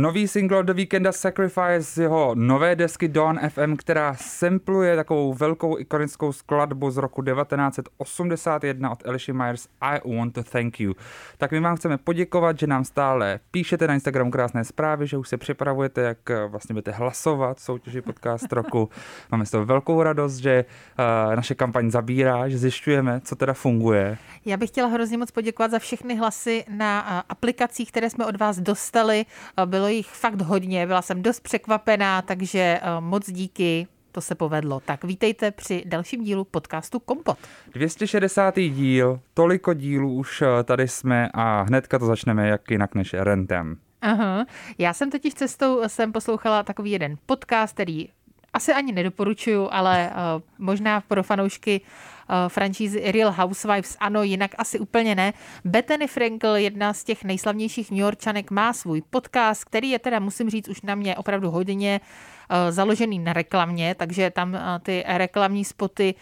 Nový single The Weekenda Sacrifice z jeho nové desky Dawn FM, která sampluje takovou velkou ikonickou skladbu z roku 1981 od Alicia Myers I Want to Thank You. Tak my vám chceme poděkovat, že nám stále píšete na Instagram krásné zprávy, že už se připravujete, jak eh, vlastně budete hlasovat v soutěži podcast roku. Máme z toho velkou radost, že uh, naše kampaň zabírá, že zjišťujeme, co teda funguje. Já bych chtěla hrozně moc poděkovat za všechny hlasy na a, aplikacích, které jsme od vás dostali. A Bylo jich fakt hodně, byla jsem dost překvapená, takže a, moc díky. To se povedlo. Tak vítejte při dalším dílu podcastu Kompot. 260. díl, toliko dílů už eh, tady jsme a hnedka to začneme jak jinak než rentem. Aha. Já jsem totiž cestou jsem poslouchala takový jeden podcast, který asi ani nedoporučuju, ale možná pro fanoušky uh, franšízy Real Housewives ano, jinak asi úplně ne. Bethany Frankel, jedna z těch nejslavnějších New Yorkčanek, má svůj podcast, který je teda, musím říct, už na mě opravdu hodně uh, založený na reklamě, takže tam uh, ty reklamní spoty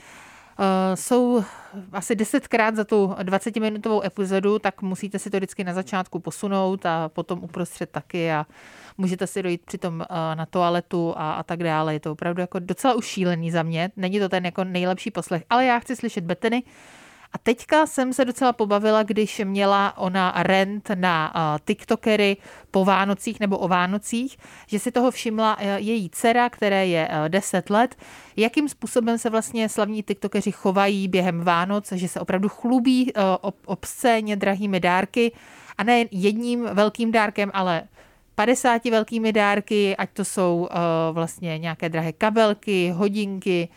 jsou asi desetkrát za tu 20-minutovou epizodu, tak musíte si to vždycky na začátku posunout a potom uprostřed taky a můžete si dojít přitom uh, na toaletu a, a tak dále. Je to opravdu jako docela už šílený za mě. Není to ten jako nejlepší poslech, ale já chci slyšet Beteny. A teďka jsem se docela pobavila, když měla ona rent na TikTokery po Vánocích nebo o Vánocích, že si toho všimla uh, její dcera, které je uh, 10 let, jakým způsobem se vlastně slavní TikTokeři chovají během Vánoc, že se opravdu chlubí ob- obscéně drahými dárky? A ne jedním velkým dárkem, ale 50 velkými dárky, ať to jsou vlastně nějaké drahé kabelky, hodinky,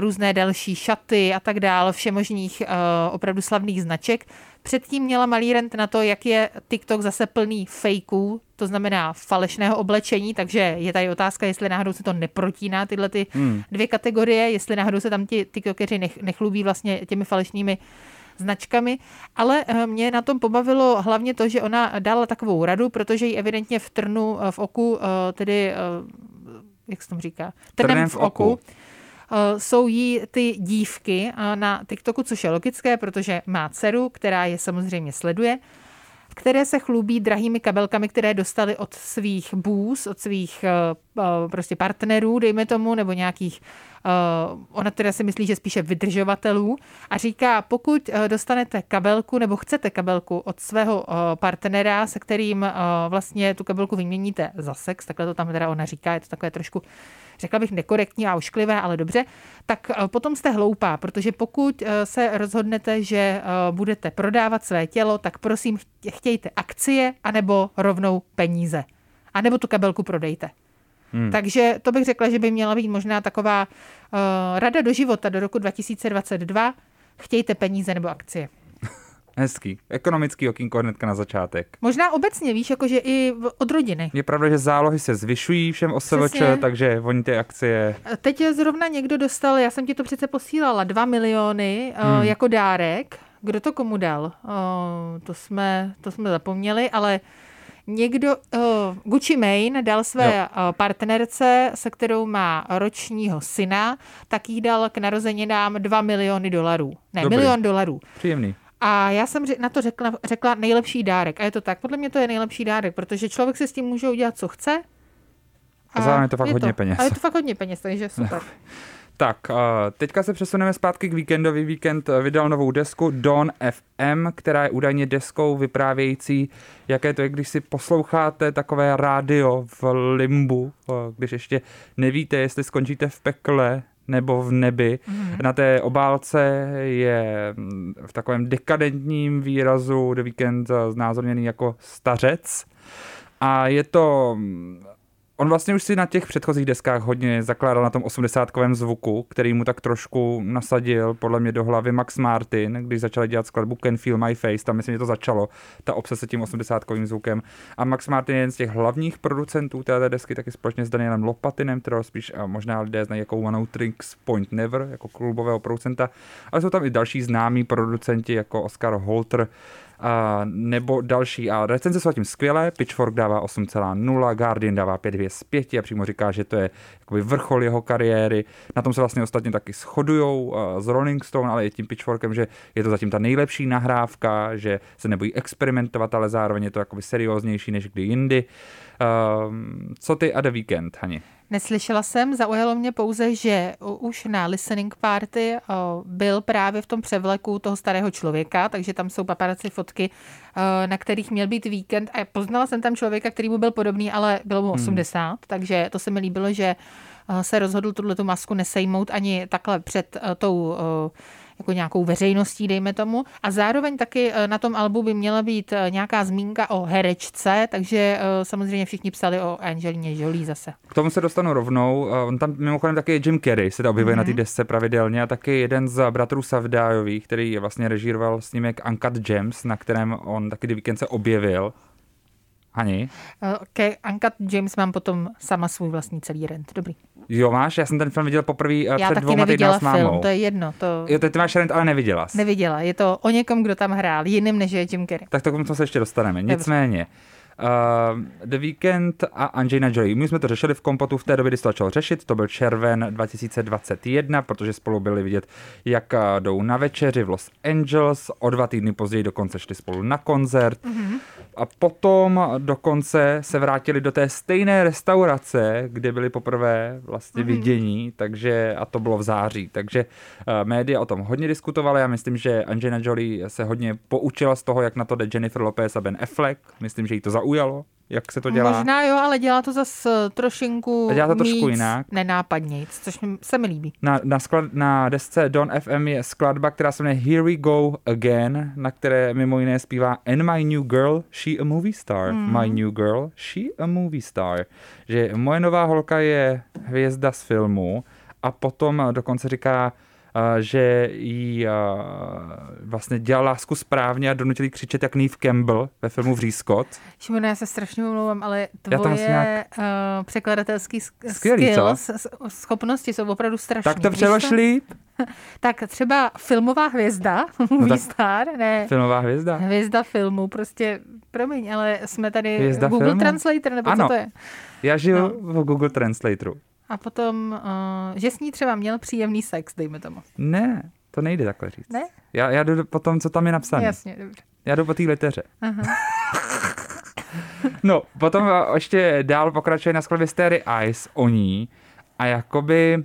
různé další šaty a tak dále, všemožných uh, opravdu slavných značek. Předtím měla malý rent na to, jak je TikTok zase plný fejků, to znamená falešného oblečení, takže je tady otázka, jestli náhodou se to neprotíná, tyhle ty Hmm. dvě kategorie, jestli náhodou se tam ti TikTokeři nech, nechlubí vlastně těmi falešnými značkami, ale eh, mě na tom pobavilo hlavně to, že ona dala takovou radu, protože jí evidentně v trnu eh, v oku, eh, tedy, eh, jak se tomu říká, Trnem v oku. eh, jsou jí ty dívky eh, na TikToku, což je logické, protože má dceru, která je samozřejmě sleduje, které se chlubí drahými kabelkami, které dostali od svých bůz, od svých eh, eh, prostě partnerů, dejme tomu, nebo nějakých, eh, ona teda si myslí, že spíše vydržovatelů a říká, pokud eh, dostanete kabelku nebo chcete kabelku od svého eh, partnera, se kterým eh, vlastně tu kabelku vyměníte za sex, takhle to tam teda ona říká, je to takové trošku řekla bych nekorektní a ošklivé, ale dobře, tak eh, potom jste hloupá, protože pokud eh, se rozhodnete, že eh, budete prodávat své tělo, tak prosím chtě- chtějte akcie anebo rovnou peníze. A nebo tu kabelku prodejte. Hmm. Takže to bych řekla, že by měla být možná taková uh, rada do života do roku 2022. Chtějte peníze nebo akcie. Hezký. Ekonomický okýnko hnedka na začátek. Možná obecně, víš, jakože i od rodiny. Je pravda, že zálohy se zvyšují všem OSVČ, takže oni ty akcie... Teď zrovna někdo dostal, já jsem ti to přece posílala, 2 miliony hmm. Hmm. jako dárek. Kdo to komu dal? Uh, to, jsme, to jsme zapomněli, ale někdo, uh, Gucci Mane dal své uh, partnerce, se kterou má ročního syna, tak jí dal k narozeninám 2 miliony dolarů. Ne, Dobrý. milion dolarů. Příjemný. A já jsem na to řekla, řekla nejlepší dárek. A je to tak. Podle mě to je nejlepší dárek, protože člověk si s tím může udělat, co chce. A zároveň je to fakt hodně peněz. A je to fakt hodně peněz, takže super. Tak, teďka se přesuneme zpátky k víkendovi. Víkend vydal novou desku Dawn FM, která je údajně deskou vyprávějící, jaké to je, když si posloucháte takové rádio v limbu, eh, když ještě nevíte, jestli skončíte v pekle nebo v nebi. Mm-hmm. Na té obálce je mm, v takovém dekadentním výrazu The Weekend eh, znázorněný jako stařec. A je to mm, On vlastně už si na těch předchozích deskách hodně zakládal na tom 80-kovém zvuku, který mu tak trošku nasadil podle mě do hlavy Max Martin, když začali dělat skladbu Can Feel My Face, tam myslím, že to začalo, ta obsese tím 80-kovým zvukem. A Max Martin je jeden z těch hlavních producentů této desky, taky společně s Danielem Lopatinem, kterého spíš a možná lidé znají jako One Out Tricks Point Never, jako klubového producenta, ale jsou tam i další známí producenti jako Oscar Holter a, nebo další. A recenze jsou zatím skvělé, Pitchfork dává 8,0, Guardian dává 5 z 5 a přímo říká, že to je jakoby vrchol jeho kariéry. Na tom se vlastně ostatně taky shodujou s Rolling Stone, ale i tím Pitchforkem, že je to zatím ta nejlepší nahrávka, že se nebojí experimentovat, ale zároveň je to jakoby serióznější než kdy jindy. Uh, co ty a The Weekend, Hani? Neslyšela jsem, zaujalo mě pouze, že už na listening party byl právě v tom převleku toho starého člověka, takže tam jsou paparazzi fotky, na kterých měl být víkend a poznala jsem tam člověka, který mu byl podobný, ale bylo mu 80, hmm. takže to se mi líbilo, že se rozhodl tuhle tu masku nesejmout ani takhle před tou jako nějakou veřejností, dejme tomu. A zároveň taky eh, na tom albu by měla být eh, nějaká zmínka o herečce, takže eh, samozřejmě všichni psali o Angelině Jolie zase. K tomu se dostanu rovnou. On tam mimochodem taky je Jim Carrey, se objevuje mm-hmm. na té mhm. desce pravidelně a taky jeden z bratrů Savdájových, který vlastně režíroval snímek Uncut Gems, na kterém on taky víkend se objevil. Hani? Ke Uncut James mám potom sama svůj vlastní celý rent. Dobrý. Jo, máš? Já jsem ten film viděl poprvé Já před taky dvouma neviděla s mámou. film, to je jedno. To... Jo, ty máš rent, ale neviděla jsi. Neviděla, je to o někom, kdo tam hrál, jiným než je Jim Carrey. Tak to k tomu se ještě dostaneme. Nicméně, Uh, The Weekend a Angelina Jolie. My jsme to řešili v kompotu v té době, kdy se to začalo řešit, to byl červen 2021, protože spolu byli vidět, jak jdou na večeři v Los Angeles, o dva týdny později dokonce šli spolu na koncert. Mm-hmm. a potom dokonce se vrátili do té stejné restaurace, kde byli poprvé vlastně mm-hmm. vidění, takže a to bylo v září, takže uh, média o tom hodně diskutovaly, já myslím, že Angelina Jolie se hodně poučila z toho, jak na to jde Jennifer Lopez a Ben Affleck, myslím, že jí to zaujalo zaujalo, jak se to dělá. Možná jo, ale dělá to zase trošinku a dělá to trošku jinak. nenápadnějc, což se mi líbí. Na, na, sklad, na desce Don FM je skladba, která se jmenuje Here We Go Again, na které mimo jiné zpívá And My New Girl, She a Movie Star. Mm. My New Girl, She a Movie Star. Že moje nová holka je hvězda z filmu a potom dokonce říká, že jí vlastně dělal lásku správně a donutil jí křičet jak Neve Campbell ve filmu Vřískot. Šimone, já se strašně omlouvám, ale tvoje nějak... uh, překladatelský Skvělý, skills, co? schopnosti jsou opravdu strašné. Tak to přelož líp. tak třeba filmová hvězda, no star, ne. Filmová hvězda. Hvězda filmu, prostě, promiň, ale jsme tady hvězda Google filmu? Translator, nebo ano. co to je? Já žiju no. v Google Translatoru. A potom, uh, že s ní třeba měl příjemný sex, dejme tomu. Ne, to nejde takhle říct. Ne? Já, já jdu po tom, co tam je napsané. Jasně, dobře. Já jdu po té liteře. no, potom ještě dál pokračuje na skladbě Starry Eyes o ní a jakoby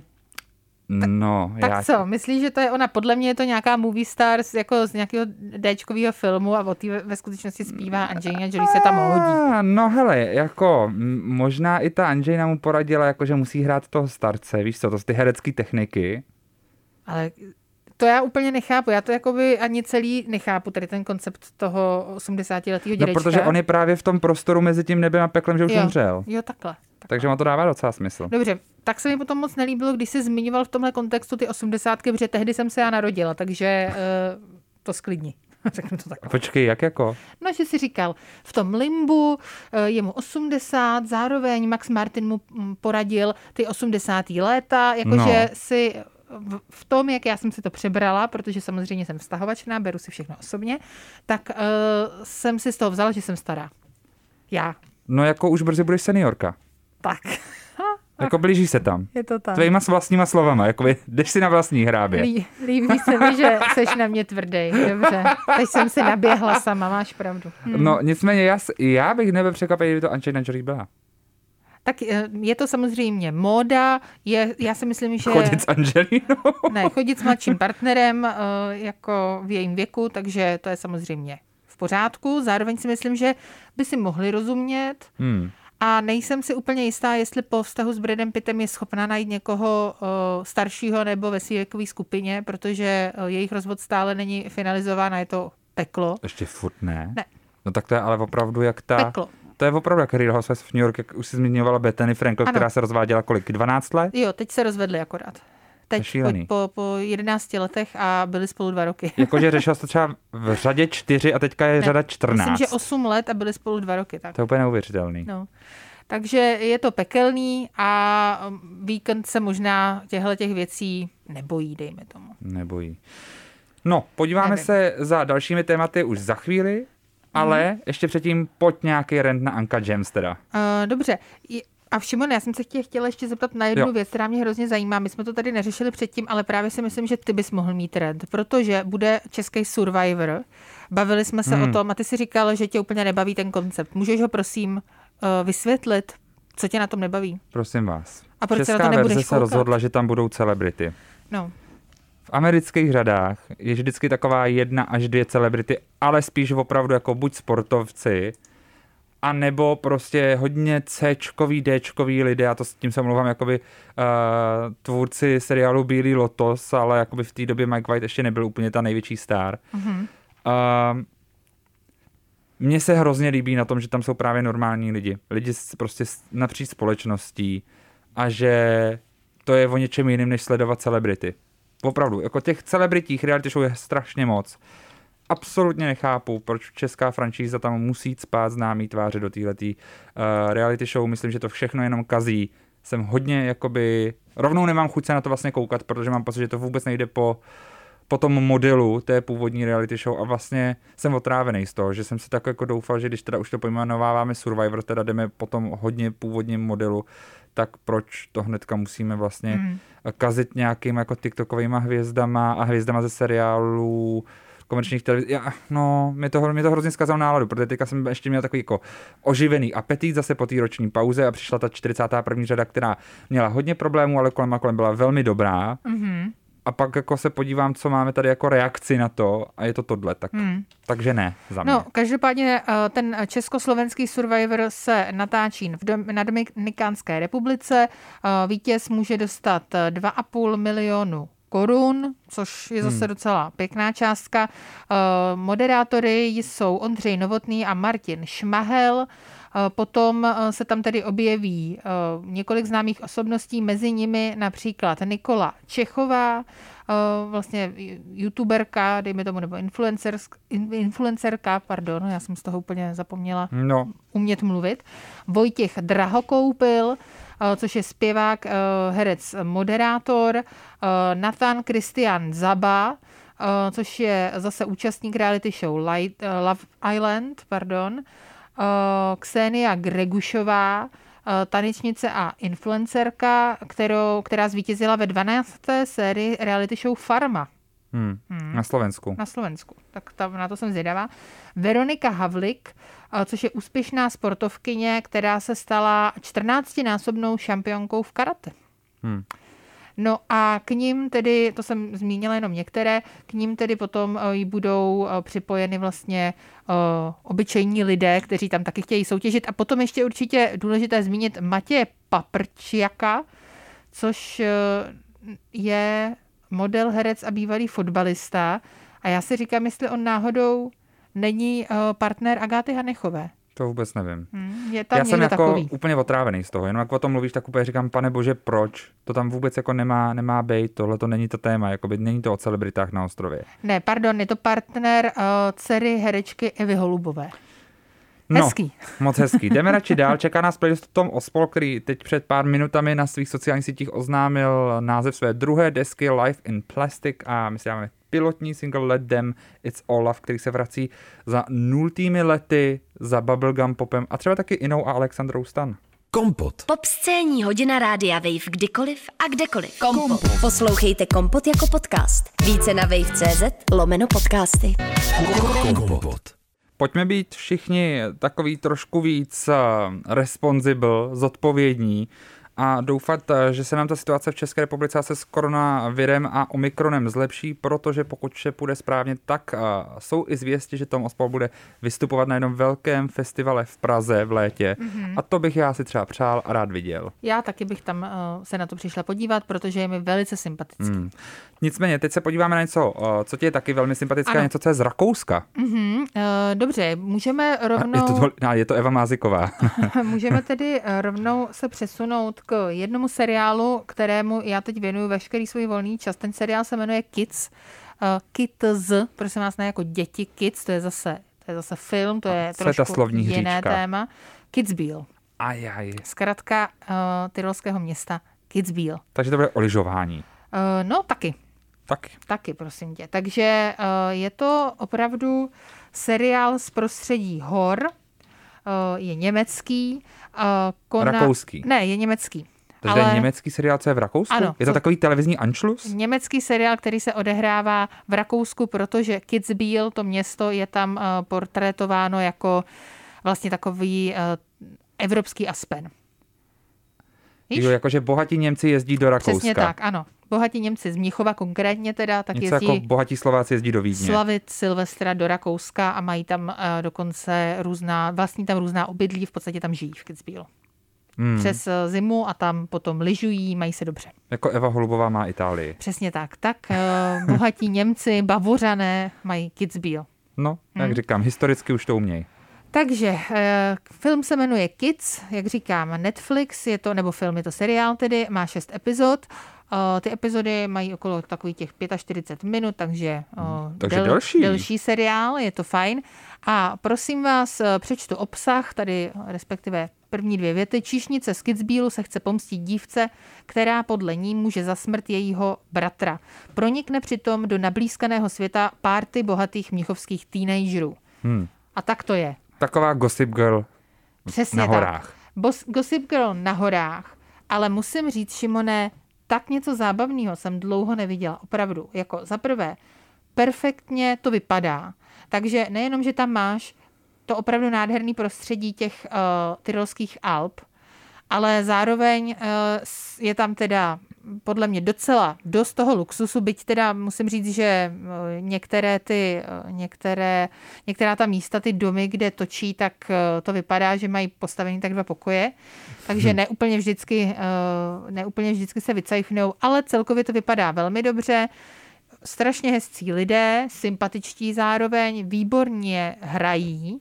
No, tak já... co, myslíš, že to je ona? Podle mě je to nějaká movie star z, jako z nějakého Dčkového filmu a o té ve, skutečnosti zpívá Angelina Jolie se tam hodí. No hele, jako možná i ta Angelina mu poradila, jako že musí hrát toho starce, víš co, to jsou ty herecké techniky. Ale to já úplně nechápu. Já to jakoby ani celý nechápu, tady ten koncept toho 80-letého dědečka. No, protože on je právě v tom prostoru mezi tím nebem a peklem, že už jo, umřel. Jo, takhle. Takže mu to dává docela smysl. Dobře, tak se mi potom moc nelíbilo, když jsi zmiňoval v tomhle kontextu ty osmdesátky, protože tehdy jsem se já narodila, takže uh, to sklidni. Řeknu to takhle. Počkej, jak jako? No, že si říkal, v tom limbu eh, je mu 80, zároveň Max Martin mu mm, poradil ty 80. léta, jakože no. si v tom, jak já jsem si to přebrala, protože samozřejmě jsem vztahovačná, beru si všechno osobně, tak uh, jsem si z toho vzala, že jsem stará. Já. No jako už brzy budeš seniorka. Tak. Jako blíží se tam. Je to tak. Tvýma vlastníma slovama, jako jdeš si na vlastní hrábě. Lí, líbí se mi, že jsi na mě tvrdý. Dobře. Teď jsem si naběhla sama, máš pravdu. Hmm. No nicméně já, já bych nebyl překvapený, kdyby to Angelina Jolie byla. Tak eh, je to samozřejmě móda, je, já si myslím, že... Chodit s Angelinou? Ne, chodit s mladším partnerem eh, jako v jejím věku, takže to je samozřejmě v pořádku. Zároveň si myslím, že by si mohli rozumět. Hmm. A nejsem si úplně jistá, jestli po vztahu s Bradem Pittem je schopná najít někoho uh, staršího nebo ve své věkové skupině, protože uh, jejich rozvod stále není finalizován a je to peklo. Ještě furt ne? Ne. No tak to je ale opravdu jak ta... Peklo. To je opravdu jak Real Housewives v New York, jak už si zmiňovala Bethany Frankel, ano. která se rozváděla kolik? 12 let? Jo, teď se rozvedli akorát. Teď po, po, po 11 letech a byli spolu dva roky. Jakože řešila to třeba v řadě 4 a teďka je ne, řada 14. Myslím, že 8 let a byli spolu dva roky. Tak. To je úplně neuvěřitelný. No. Takže je to pekelný a víkend se možná těchto těch věcí nebojí, dejme tomu. Nebojí. No, podíváme Nevím. se za dalšími tématy už za chvíli, ale Mhm. ještě předtím pojď nějaký rent na Anka James teda. Uh, dobře. A Šimon, já jsem se tě chtěla ještě zeptat na jednu Jo. věc, která mě hrozně zajímá. My jsme to tady neřešili předtím, ale právě si myslím, že ty bys mohl mít trend, protože bude český Survivor. Bavili jsme se Hmm. o tom a ty si říkal, že tě úplně nebaví ten koncept. Můžeš ho prosím uh, vysvětlit, co tě na tom nebaví? Prosím vás. A proč se na Česká to nebudeš verze se rozhodla, že tam budou celebrity. No, V amerických řadách je vždycky taková jedna až dvě celebrity, ale spíš opravdu jako buď sportovci, a nebo prostě hodně C-čkový, D-čkový lidé, a to s tím se mluvám jakoby uh, tvůrci seriálu Bílý lotos, ale jakoby v té době Mike White ještě nebyl úplně ta největší star. Mhm. Uh, mně se hrozně líbí na tom, že tam jsou právě normální lidi. Lidi prostě napříč společností a že to je o něčem jiným, než sledovat celebrity. Opravdu, jako těch celebritích reality show je strašně moc. Absolutně nechápu, proč česká franšíza tam musí spát známý tváře do této uh, reality show. Myslím, že to všechno jenom kazí. Jsem hodně jakoby... Rovnou nemám chuť se na to vlastně koukat, protože mám pocit, že to vůbec nejde po, po tom modelu té původní reality show a vlastně jsem otrávený z toho, že jsem si tak jako doufal, že když teda už to pojmenováváme Survivor, teda jdeme po tom hodně původním modelu, tak proč to hnedka musíme vlastně Mhm. kazit nějakým jako TikTokovými hvězdama a hvězdama ze seriálů, komerčních televizí. Já, no, mi to, mi to hrozně zkazalo náladu, protože teďka jsem ještě měl takový jako oživený apetit zase po té roční pauze a přišla ta 41. řada, která měla hodně problémů, ale kolem a kolem byla velmi dobrá. Mhm. A pak jako se podívám, co máme tady jako reakci na to a je to tohle, tak, Hmm. takže ne za mě. No, každopádně eh, ten československý Survivor se natáčí v Dom- na Dominikánské republice. Eh, Vítěz může dostat eh, 2,5 milionu korun, což je zase Hmm. docela pěkná částka. Eh, Moderátory jsou Ondřej Novotný a Martin Šmahel. Eh, Potom eh, se tam tedy objeví několik známých osobností, mezi nimi například Nikola Čechová, vlastně youtuberka, dejme tomu, nebo influencerka, pardon, já jsem z toho úplně zapomněla No, umět mluvit. Vojtěch Drahokoupil, což je zpěvák, eh, herec, moderátor. eh, Nathan Christian Zaba, eh, což je zase účastník reality show Light, eh, Love Island, pardon. Eh, Ksenia Gregušová, eh, tanečnice a influencerka, kterou, která zvítězila ve 12. sérii reality show Farma hm, na Slovensku. na Slovensku. Tak tam, na to jsem zvědavá. Veronika Havlik, eh, což je úspěšná sportovkyně, která se stala 14-násobnou šampionkou v karate. Hm. No a k ním tedy, to jsem zmínila jenom některé, k ním tedy potom eh, jí budou eh, připojeny vlastně obyčejní lidé, kteří tam taky chtějí soutěžit. A potom ještě určitě důležité zmínit Matěje Paprčiaka, což je model, herec a bývalý fotbalista. A já si říkám, jestli on náhodou není eh, partner Agáty Hanechové. To vůbec nevím. Hm, je tam Já jsem jako takový. úplně otrávený z toho, jenom jak o tom mluvíš, tak úplně říkám, pane bože, proč? To tam vůbec jako nemá, nemá být, tohle to není to téma, jakoby není to o celebritách na ostrově. Ne, pardon, je to partner uh, dcery herečky Evy Holubové. No, Hezký. moc hezký. Jdeme radši dál. Čeká nás playlist Tom Ospol, který teď před pár minutami na svých sociálních sítích oznámil název své druhé desky Life in Plastic a my si dáme pilotní single Let Them It's All Love, který se vrací za nultými lety za bubblegum popem a třeba taky Inou a Alexandrou Stan. Kompot. Pop scéní hodina rádia Wave kdykoliv a kdekoliv. Kompot. Poslouchejte Kompot jako podcast. Více na wave.cz lomeno podcasty. Kompot. Pojďme být všichni takový trošku víc eh, responsible, zodpovědní a doufat, eh, že se nám ta situace v České republice se s koronavirem a omikronem zlepší, protože pokud vše půjde správně, tak eh, jsou i zvěsti, že Tom Ospal bude vystupovat na jednom velkém festivale v Praze v létě mm-hmm. a to bych já si třeba přál a rád viděl. Já taky bych tam uh, se na to přišla podívat, protože je mi velice sympatický. Hmm. Nicméně, teď se podíváme na něco, eh, co ti je taky velmi sympatické, Ano. něco, co je z Rakouska. Mm-hmm. Uh, dobře, můžeme A rovnou... Je to, a je to Eva Máziková. Můžeme tedy rovnou se přesunout k jednomu seriálu, kterému já teď věnuju veškerý svůj volný čas. Ten seriál se jmenuje Kids. Uh, Kids, prosím vás, ne jako děti, Kids, to je zase, to je zase film, to je Co je ta trošku slovní jiné hříčka? téma. Kidsbill, Ajaj. zkrátka uh, tyrolského města Kidsbill. Takže to bude o lyžování. Uh, no, taky. Taky. Taky, prosím tě. Takže uh, je to opravdu seriál z prostředí hor, je německý. Kona... Rakouský. Ne, je německý. Takže ale... je německý seriál, co je v Rakousku? Ano, je to co... takový televizní Anschluss? Německý seriál, který se odehrává v Rakousku, protože Kitzbühel, to město, je tam uh, portrétováno jako vlastně takový uh, evropský Aspen. Víš? Jo, jakože bohatí Němci jezdí do Rakouska. Přesně tak, ano. Bohatí Němci z Mnichova konkrétně teda, tak Něco jezdí... jako bohatí Slováci jezdí do Vídně. Slavit Silvestra do Rakouska a mají tam uh, dokonce různá, vlastní tam různá obydlí, v podstatě tam žijí v Kitzbühel. Hmm. Přes uh, zimu a tam potom lyžují, mají se dobře. Jako Eva Holubová má Itálii. Přesně tak. Tak uh, bohatí Němci, Bavořané mají Kitzbühel. No, jak hmm. říkám, historicky už to umějí. Takže eh, film se jmenuje Kids, jak říkám, Netflix, je to, nebo film, je to seriál tedy, má šest epizod. Uh, ty epizody mají okolo takových těch 45 minut, takže, uh, takže del, delší. delší seriál, je to fajn. A prosím vás, přečtu obsah, tady respektive první dvě věty. Číšnice z Kitzbílu se chce pomstit dívce, která podle ní může za smrt jejího bratra. Pronikne přitom do nablízkaného světa párty bohatých mnichovských teenagerů. Hmm. A tak to je. Taková Gossip Girl Přesně na horách. Tak. Bos, gossip Girl na horách, ale musím říct, Šimone, tak něco zábavného jsem dlouho neviděla, opravdu. Jako za prvé, perfektně to vypadá. Takže nejenom, že tam máš to opravdu nádherný prostředí těch uh, tyrolských Alp, ale zároveň uh, je tam teda podle mě docela dost toho luxusu, byť teda musím říct, že eh, některé ty, eh, některé, některá ta místa, ty domy, kde točí, tak eh, to vypadá, že mají postavení tak dva pokoje, takže hmm. neúplně vždycky, neúplně vždycky se vycajfnou, ale celkově to vypadá velmi dobře. Strašně hezcí lidé, sympatičtí zároveň, výborně hrají,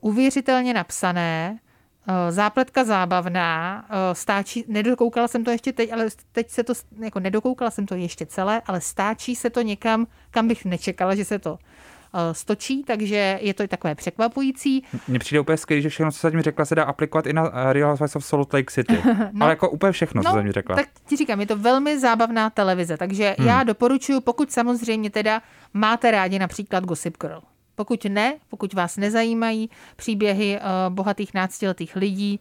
uvěřitelně napsané, Eh, zápletka zábavná, eh, stáčí, nedokoukala jsem to ještě teď, ale teď se to, jako nedokoukala jsem to ještě celé, ale stáčí se to někam, kam bych nečekala, že se to eh, stočí, takže je to takové překvapující. Mně přijde úplně skvělé, že všechno, co se mi řekla, se dá aplikovat i na Real Housewives of Salt Lake City. no, ale jako úplně všechno, no, co se mi řekla. Tak ti říkám, je to velmi zábavná televize, takže hmm. já doporučuji, pokud samozřejmě teda máte rádi například Gossip Girl. Pokud ne, pokud vás nezajímají příběhy uh, bohatých náctiletých lidí,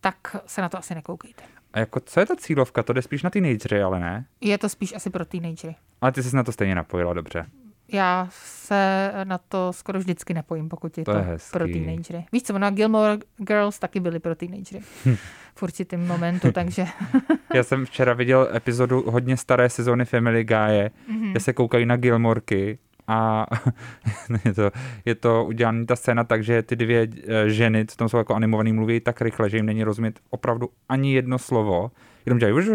tak se na to asi nekoukejte. A jako, co je ta cílovka? To jde spíš na teenagery, ale ne? Je to spíš asi pro teenagery. Ale ty jsi na to stejně napojila, dobře. Já se na to skoro vždycky napojím, pokud je to, to je pro teenagery. Víš co, na Gilmore Girls taky byly pro teenagery v určitém momentu, takže... Já jsem včera viděl epizodu hodně staré sezóny Family Guy, mm-hmm. kde se koukají na Gilmorky a je to, je to udělané ta scéna tak, že ty dvě eh, ženy, co tam jsou jako animovaný, mluví tak rychle, že jim není rozumět opravdu ani jedno slovo, jenom dělají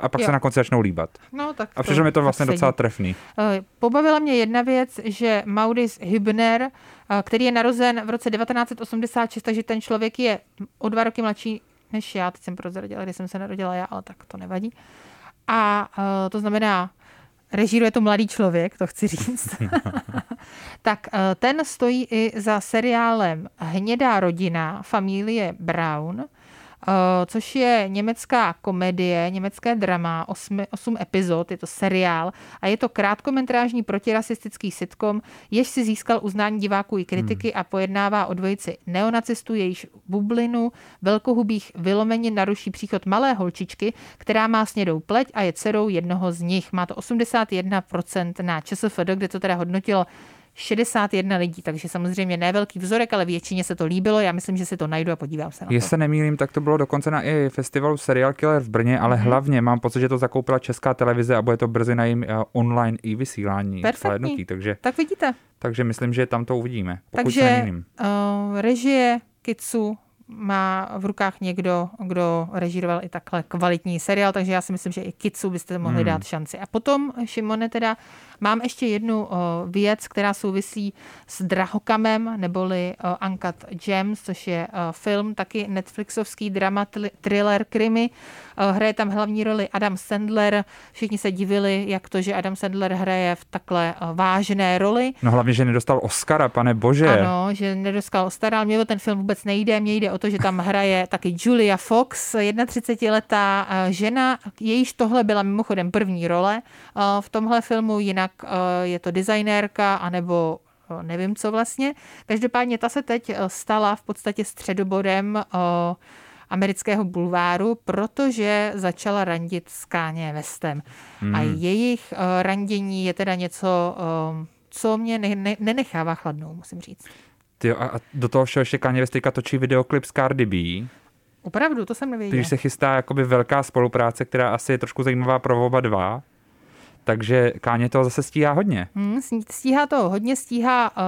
a pak jo. se na konci začnou líbat. No, tak a přitom je to vlastně docela trefný. Eh, pobavila mě jedna věc, že Maudis Hübner, eh, který je narozen v roce 1986, takže ten člověk je o dva roky mladší než já, teď jsem prozradila, kdy jsem se narodila já, ale tak to nevadí. A to znamená, režíruje to mladý člověk, to chci říct, tak eh, ten stojí i za seriálem Hnědá rodina familie Brown, což je německá komedie, německé drama, osmi, osm epizod, je to seriál a je to krátkometrážní protirasistický sitcom, jež si získal uznání diváků i kritiky hmm. a pojednává o dvojici neonacistů, jejíž bublinu velkohubých vylomeně naruší příchod malé holčičky, která má snědou pleť a je dcerou jednoho z nich. Má to 81% na ČSFD, kde to teda hodnotilo 61 lidí, takže samozřejmě ne velký vzorek, ale většině se to líbilo. Já myslím, že si to najdu a podívám se na to. Jestli se nemýlím, tak to bylo dokonce na i festivalu Serial Killer v Brně, ale hmm. hlavně mám pocit, že to zakoupila česká televize a bude to brzy na jejím uh, online i vysílání. Perfektní. takže, tak vidíte. Takže myslím, že tam to uvidíme. Takže uh, režie Kitsu má v rukách někdo, kdo režíroval i takhle kvalitní seriál, takže já si myslím, že i Kitsu byste mohli hmm. dát šanci. A potom, Šimone, teda mám ještě jednu věc, která souvisí s Drahokamem, neboli Uncut Gems, což je film, taky Netflixovský drama, thriller, krimi. Hraje tam hlavní roli Adam Sandler. Všichni se divili, jak to, že Adam Sandler hraje v takhle vážné roli. No hlavně, že nedostal Oscara, pane bože. Ano, že nedostal Oscara, ale mě o ten film vůbec nejde. Mně jde o protože tam hraje taky Julia Fox, 31-letá eh, žena, jejíž tohle byla mimochodem první role eh, v tomhle filmu, jinak eh, je to designérka, anebo eh, nevím co vlastně. Každopádně ta se teď eh, stala v podstatě středobodem amerického bulváru, protože začala randit s Kanye Westem. Hmm. A jejich randění je teda něco, co mě ne- ne- nenechává chladnou, musím říct. Ty, a, a do toho všeho ještě Kanye West točí videoklip s Cardi B, Opravdu, to jsem nevěděla. takže se chystá jakoby velká spolupráce, která asi je trošku zajímavá pro oba dva. Takže Káně toho zase stíhá hodně. Hmm, stíhá to hodně, stíhá uh,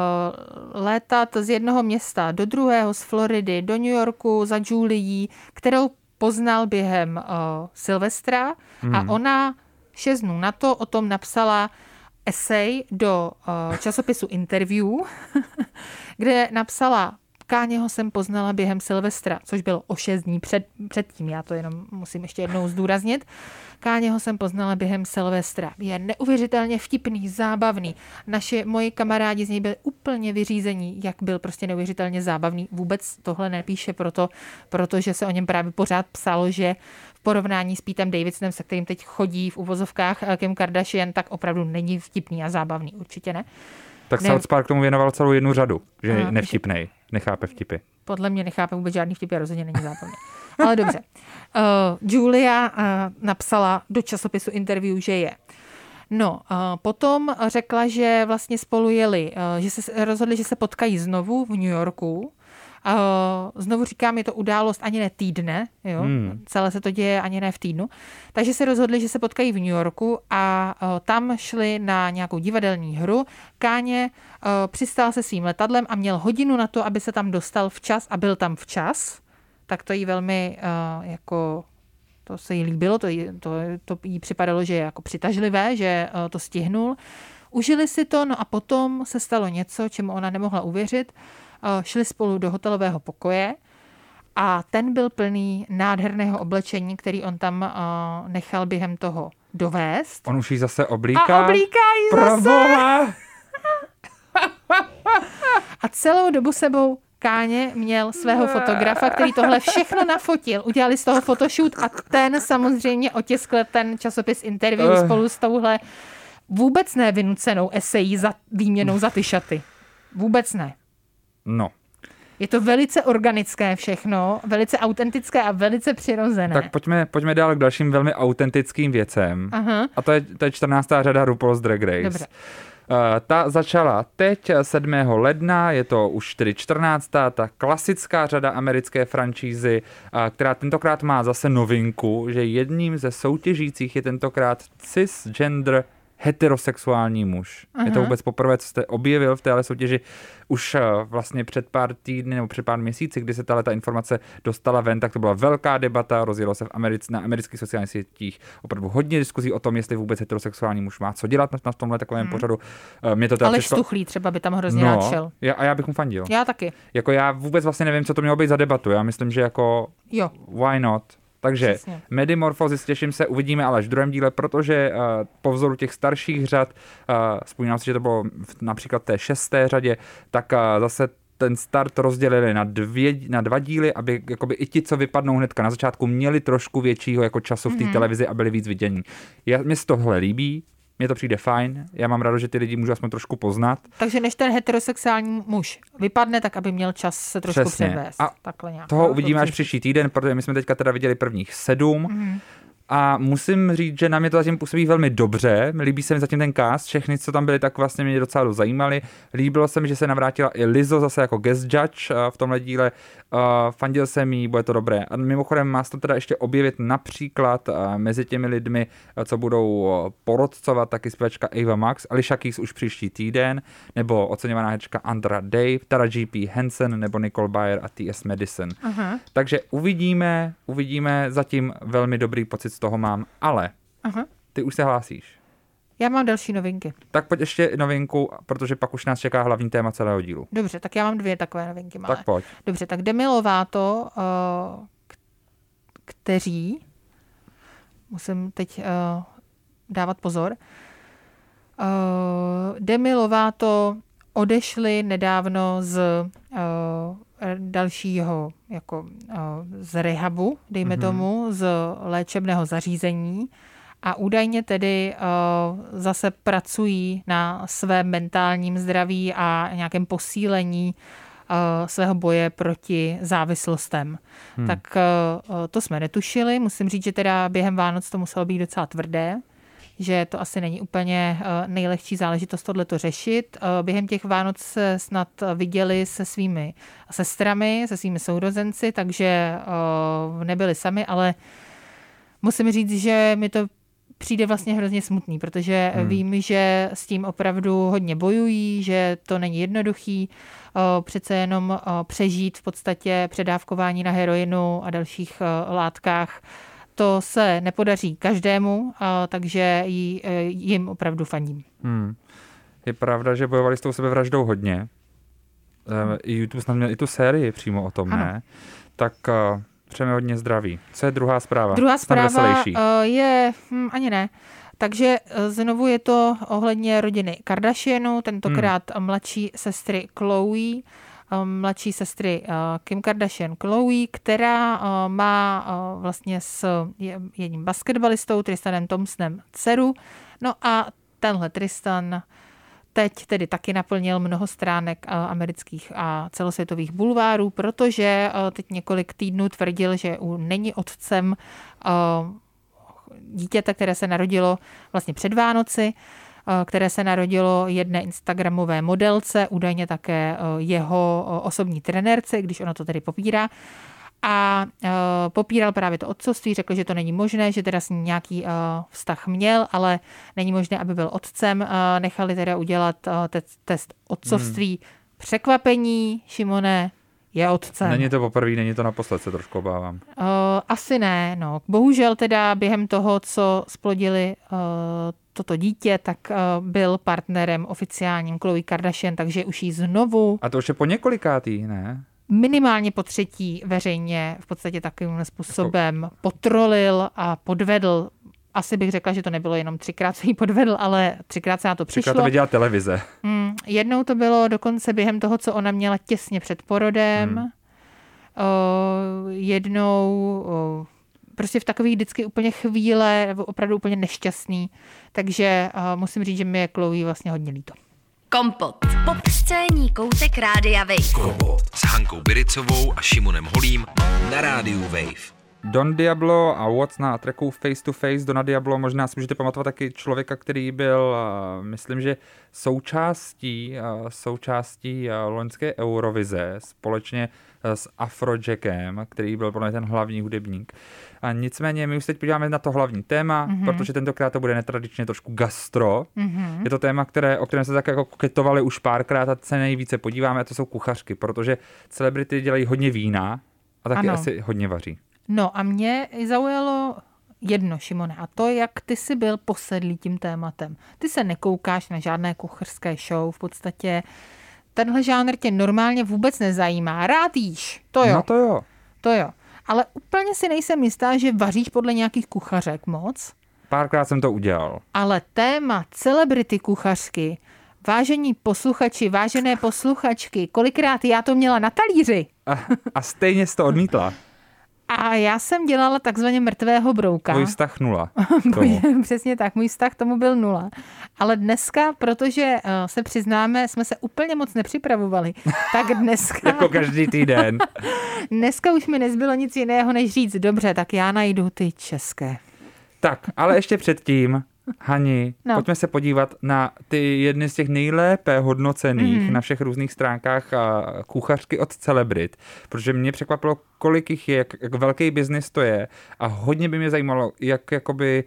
létat z jednoho města do druhého, z Floridy, do New Yorku za Julií, kterou poznal během uh, Silvestra hmm. a ona šest dnů na to o tom napsala esej do uh, časopisu Interview, kde napsala Káněho jsem poznala během Silvestra, což bylo o šest dní před, předtím, já to jenom musím ještě jednou zdůraznit. Káněho jsem poznala během Silvestra. Je neuvěřitelně vtipný, zábavný. Naši moji kamarádi z něj byli úplně vyřízení, jak byl prostě neuvěřitelně zábavný. Vůbec tohle nepíše proto, protože se o něm právě pořád psalo, že v porovnání s Pítem Davidsonem, se kterým teď chodí v uvozovkách eh, Kim Kardashian, tak opravdu není vtipný a zábavný. Určitě ne. Tak Ne. South Park tomu věnoval celou jednu řadu, že je nevtipnej, nechápe vtipy. Podle mě nechápe vůbec žádný vtip a rozhodně není zábavný. Ale dobře. Uh, Julia uh, napsala do časopisu interview, že je. No, uh, potom řekla, že vlastně spolu jeli, uh, že se rozhodli, že se potkají znovu v New Yorku. Znovu říkám, je to událost ani ne týdne, jo? Hmm. celé se to děje ani ne v týdnu. Takže se rozhodli, že se potkají v New Yorku a tam šli na nějakou divadelní hru. Káně přistál se svým letadlem a měl hodinu na to, aby se tam dostal včas a byl tam včas. Tak to jí velmi jako to se jí líbilo, to jí, to, to jí připadalo, že je jako přitažlivé, že to stihnul. Užili si to, no a potom se stalo něco, čemu ona nemohla uvěřit. Uh, šli spolu do hotelového pokoje a ten byl plný nádherného oblečení, který on tam uh, nechal během toho dovést. On už jí zase oblíká. A oblíká Pro zase. A celou dobu sebou Káně měl svého fotografa, který tohle všechno nafotil. Udělali z toho photoshoot a ten samozřejmě otiskl ten časopis interview Eh. spolu s touhle vůbec nevynucenou esejí za výměnou za ty šaty. Vůbec ne. No, Je to velice organické všechno, velice autentické a velice přirozené. tak pojďme, pojďme dál k dalším velmi autentickým věcem. Aha. A to je, to je 14. řada RuPaul's Drag Race. Dobře. Uh, ta začala teď 7. ledna, je to už tedy 14. ta klasická řada americké franšízy, uh, která tentokrát má zase novinku, že jedním ze soutěžících je tentokrát cisgender heterosexuální muž. Aha. Je to vůbec poprvé, co jste objevil v téhle soutěži už uh, vlastně před pár týdny nebo před pár měsíci, kdy se tahle ta informace dostala ven, tak to byla velká debata, rozjelo se v Americ, na amerických sociálních sítích opravdu hodně diskuzí o tom, jestli vůbec heterosexuální muž má co dělat na, na tomhle takovém hmm. pořadu. Uh, mě to teda Ale přišlo... štuchlý třeba by tam hrozně rád šel. já, a já bych mu fandil. Já taky. Jako já vůbec vlastně nevím, co to mělo být za debatu. Já myslím, že jako Jo. why not? Takže Přesně. Medimorphosis, těším se, uvidíme ale až v druhém díle, protože uh, po vzoru těch starších řad, uh, vzpomínám si, že to bylo v, například té šesté řadě, tak uh, zase ten start rozdělili na, dvě, na dva díly, aby jakoby i ti, co vypadnou hnedka na začátku, měli trošku většího jako času v té mm-hmm. televizi a byli víc vidění. Já, mně se tohle líbí, mně to přijde fajn, já mám rádo, že ty lidi můžu aspoň trošku poznat. Takže než ten heterosexuální muž vypadne, tak aby měl čas se trošku Přesně. předvést. A Takhle nějak. Toho No, uvidíme až příští týden, protože my jsme teďka teda viděli prvních sedm. Mm. A musím říct, že na mě to zatím působí velmi dobře. Líbí se mi zatím ten cast, všechny, co tam byli, tak vlastně mě docela zajímali. Líbilo se mi, že se navrátila i Lizo zase jako guest judge eh, v tomhle díle. Uh, fandil jsem jí, bude to dobré. A mimochodem má se to teda ještě objevit například uh, mezi těmi lidmi, co budou porodcovat, taky zpěvačka Ava Max, Alicia Keys už příští týden, nebo oceňovaná herečka Andra Day, Tara G.P. Hansen nebo Nicole Bayer a T.S. Madison. Aha. Takže uvidíme, uvidíme, zatím velmi dobrý pocit z toho mám, ale Aha. ty už se hlásíš. Já mám další novinky. Tak pojď ještě novinku, protože pak už nás čeká hlavní téma celého dílu. Dobře, tak já mám dvě takové novinky malé. Tak pojď. Dobře, tak Demi Lovato, k- kteří, musím teď uh, dávat pozor, uh, Demi Lovato odešli nedávno z eh, dalšího jako eh, z rehabu, dejme mm-hmm. tomu, z léčebného zařízení a údajně tedy zase pracují na svém mentálním zdraví a nějakém posílení svého boje proti závislostem. Hmm. Tak to jsme netušili. Musím říct, že teda během Vánoc to muselo být docela tvrdé že to asi není úplně eh, nejlehčí záležitost tohleto řešit. Eh, během těch Vánoc se snad viděli se svými sestrami, se svými sourozenci, takže eh, nebyli sami, ale musím říct, že mi to přijde vlastně hrozně smutný, protože hmm. vím, že s tím opravdu hodně bojují, že to není jednoduchý přece jenom přežít v podstatě předávkování na heroinu a dalších látkách to se nepodaří každému, takže jim opravdu faním. Hmm. Je pravda, že bojovali s tou sebevraždou hodně. I YouTube snad měl i tu sérii přímo o tom, ano. ne? Tak uh, přejeme hodně zdraví. Co je druhá zpráva? Druhá zpráva je, hm, ani ne. Takže e, znovu je to ohledně rodiny Kardashianu, tentokrát hmm. mladší sestry Chloe mladší sestry uh, Kim Kardashian Chloe, která uh, má vlastně s jedním basketbalistou Tristanem Thompsonem dceru. No a tenhle Tristan teď tedy taky naplnil mnoho stránek amerických a celosvětových bulvárů, protože teď několik týdnů tvrdil, že u není otcem dítěte, které se narodilo vlastně před Vánoci. Eh, které se narodilo jedné instagramové modelce, údajně také eh, jeho eh, osobní trenérce, když ono to tedy popírá a popíral právě to otcovství, řekl, že to není možné, že teda s ní nějaký vztah měl, ale není možné, aby byl otcem. Nechali teda udělat te- test otcovství. Hmm. Překvapení, Šimone, je otcem. Není to poprvé, není to naposled, se trošku obávám. Uh, asi ne, no. Bohužel teda během toho, co splodili uh, toto dítě, tak uh, byl partnerem oficiálním Chloe Kardashian, takže už jí znovu... A to už je po několikátý, ne? minimálně po třetí veřejně v podstatě takovým způsobem jako... potrolil a podvedl. Asi bych řekla, že to nebylo jenom třikrát se jí podvedl, ale třikrát se na to přišlo. Třikrát to viděla televize. Hmm, jednou to bylo dokonce během toho, co ona měla těsně před porodem. Hmm. Uh, jednou uh, prostě v takových vždycky úplně chvíle, opravdu úplně nešťastný. Takže uh, musím říct, že mi je Chloe vlastně hodně líto. Kompot. Pop scéní koutek Rádia Wave. Kompot s Hankou Biricovou a Šimonem Holím na Rádiu Wave. Don Diablo a What's na tracku Face to Face. Dona Diablo možná si můžete pamatovat taky člověka, který byl, myslím, že součástí, součástí loňské Eurovize společně s Afrojackem, který byl podle ten hlavní hudebník. A nicméně my už teď podíváme na to hlavní téma, mm-hmm. protože tentokrát to bude netradičně trošku gastro. Mm-hmm. Je to téma, které, o kterém se tak jako koketovali už párkrát a se nejvíce podíváme, a to jsou kuchařky, protože celebrity dělají hodně vína a taky ano. asi hodně vaří. No a mě zaujalo jedno, Šimone, a to, jak ty jsi byl posedlý tím tématem. Ty se nekoukáš na žádné kuchařské show, v podstatě tenhle žánr tě normálně vůbec nezajímá. Rád jíš, to jo. No to jo. To jo. Ale úplně si nejsem jistá, že vaříš podle nějakých kuchařek moc. Párkrát jsem to udělal. Ale téma celebrity kuchařky, vážení posluchači, vážené posluchačky, kolikrát já to měla na talíři. A, a stejně jsi to odmítla. A já jsem dělala takzvaně mrtvého brouka. Můj vztah nula. Přesně tak, můj vztah tomu byl nula. Ale dneska, protože uh, se přiznáme, jsme se úplně moc nepřipravovali, tak dneska... jako každý týden. dneska už mi nezbylo nic jiného, než říct, dobře, tak já najdu ty české. Tak, ale ještě předtím Hani, no. pojďme se podívat na ty jedny z těch nejlépe hodnocených mm. na všech různých stránkách a kuchařky od celebrit, protože mě překvapilo, kolik jich je, jak, jak velký biznis to je a hodně by mě zajímalo, jak jakoby,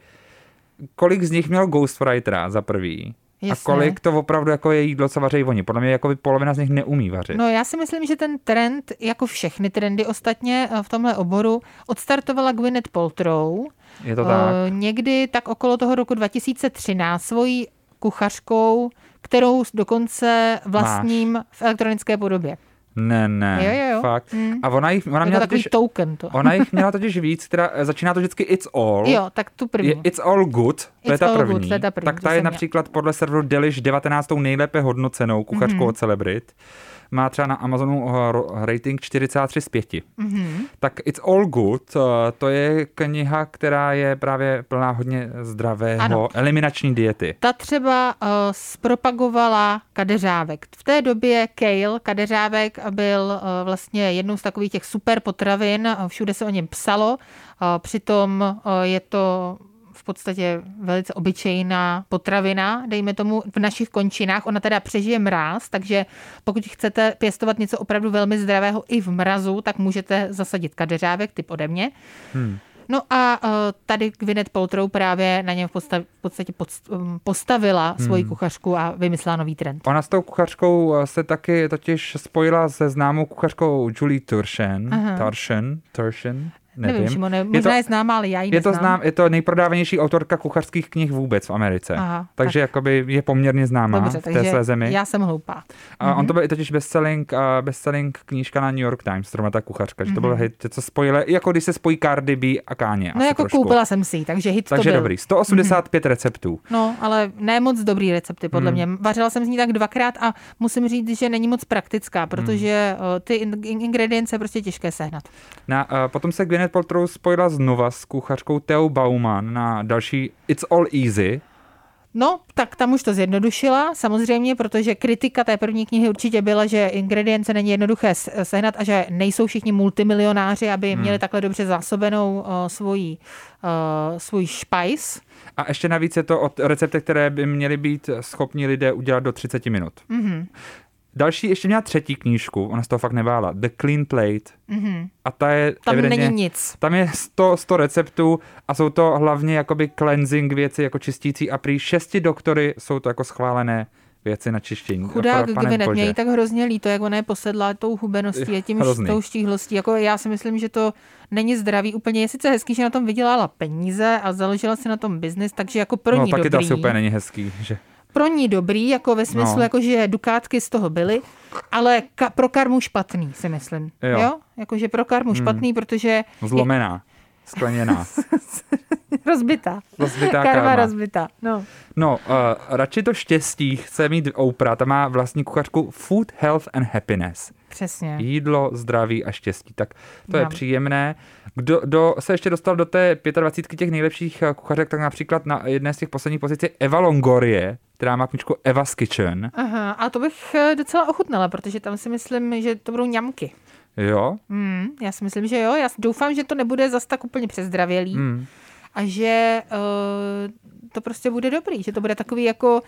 kolik z nich měl ghostwritera za prvý. Jasně. A kolik to opravdu jako je jídlo, co vaří oni. Podle mě jako by polovina z nich neumí vařit. No já si myslím, že ten trend, jako všechny trendy ostatně v tomhle oboru, odstartovala Gwyneth Paltrow, je to tak. Někdy tak okolo toho roku 2013 svojí kuchařkou, kterou dokonce vlastním Máš. v elektronické podobě. Ne, ne, jo, jo, jo. fakt. Mm. A ona jich, ona měla totiž, token to. Ona jich měla totiž víc, která začíná to vždycky It's All. Jo, tak tu první. Je it's All Good, to, it's je ta první. Good, to je ta první. Tak ta je například podle serveru Delish 19. nejlépe hodnocenou kuchařkou mm-hmm. od Celebrit. Má třeba na Amazonu eh, rating 4,3 z 5. Mhm. Tak It's All Good, eh, to je kniha, která je právě plná hodně zdravého, Ano. eliminační diety. Ta třeba uh, zpropagovala kadeřávek. V té době kale, kadeřávek, byl uh, vlastně jednou z takových těch super potravin, všude se o něm psalo, uh, přitom uh, je to v podstatě velice obyčejná potravina, dejme tomu v našich končinách. Ona teda přežije mráz, takže pokud chcete pěstovat něco opravdu velmi zdravého i v mrazu, tak můžete zasadit kadeřávek, typ ode mě. Hmm. No a uh, tady Gwyneth Paltrow právě na něm v, podstatě podst, postavila svoji kuchařku a vymyslela nový trend. Ona s tou kuchařkou eh, se taky totiž spojila se známou kuchařkou Julie Turshen. Aha. Turshen, Turshen, nevím. Nevím, Šimone, je možná to, je známá, ale já ji je to, znám, je to nejprodávanější autorka kuchařských knih vůbec v Americe. Aha, takže jakoby je poměrně známá Dobře, v té své zemi. já jsem hloupá. A on to byl i totiž bestselling, uh, bestselling knížka na New York Times, zrovna ta kuchařka, že to byl hit, co spojili, jako když se spojí Cardi B a Káně. No jako trošku. koupila jsem si takže hit Takže to byl. dobrý, 185 receptů. No, ale ne moc dobrý recepty, podle Hmm. mě. Vařila jsem z ní tak dvakrát a musím říct, že není moc praktická, protože Hmm. uh, ty in- in- ingredience je prostě těžké sehnat. Na, uh, potom se Gwyneth Paltrow spojila znova s kuchařkou Theo Bauman na další It's All Easy. No, tak tam už to zjednodušila, samozřejmě, protože kritika té první knihy určitě byla, že ingredience není jednoduché sehnat a že nejsou všichni multimilionáři, aby Hmm. měli takhle dobře zásobenou uh, svoji, uh, svůj špajs. A ještě navíc je to od recepty, které by měly být schopni lidé udělat do 30 minut. Mhm. Další ještě měla třetí knížku, ona z toho fakt nebála, The Clean Plate. Mhm. A ta je Tam evidentně, není nic. Tam je 100, 100 receptů a jsou to hlavně jakoby cleansing věci, jako čistící a prý šesti doktory jsou to jako schválené věci na čištění. Chudák Gvinet, bože. mě jí tak hrozně líto, jak ona je posedlá tou hubeností a tím Hrozný. tou štíhlostí. Jako já si myslím, že to není zdravý úplně. Je sice hezký, že na tom vydělala peníze a založila si na tom biznis, takže jako pro no, ní taky to dobrý. asi úplně není hezký, že pro ní dobrý, jako ve smyslu, No. jako že dukátky z toho byly, ale ka- pro karmu špatný, si myslím. Jo. Jo? Jakože pro karmu špatný, protože zlomená, skleněná, je rozbitá. rozbitá Karma karma. rozbitá. No. No, uh, radši to štěstí chce mít Oprah, ta má vlastní kuchařku Food, Health and Happiness. Přesně. Jídlo, zdraví a štěstí. Tak to je No. příjemné. Kdo, kdo se ještě dostal do té 25 těch nejlepších eh, kuchařek, tak například na jedné z těch posledních pozic je Eva Longorie, která má knižku Eva's Kitchen. Aha, a to bych eh, docela ochutnala, protože tam si myslím, že to budou ňamky. Jo? Hmm, já si myslím, že jo. Já doufám, že to nebude zas tak úplně přezdravělý Hmm. A že uh, to prostě bude dobrý, že to bude takový jako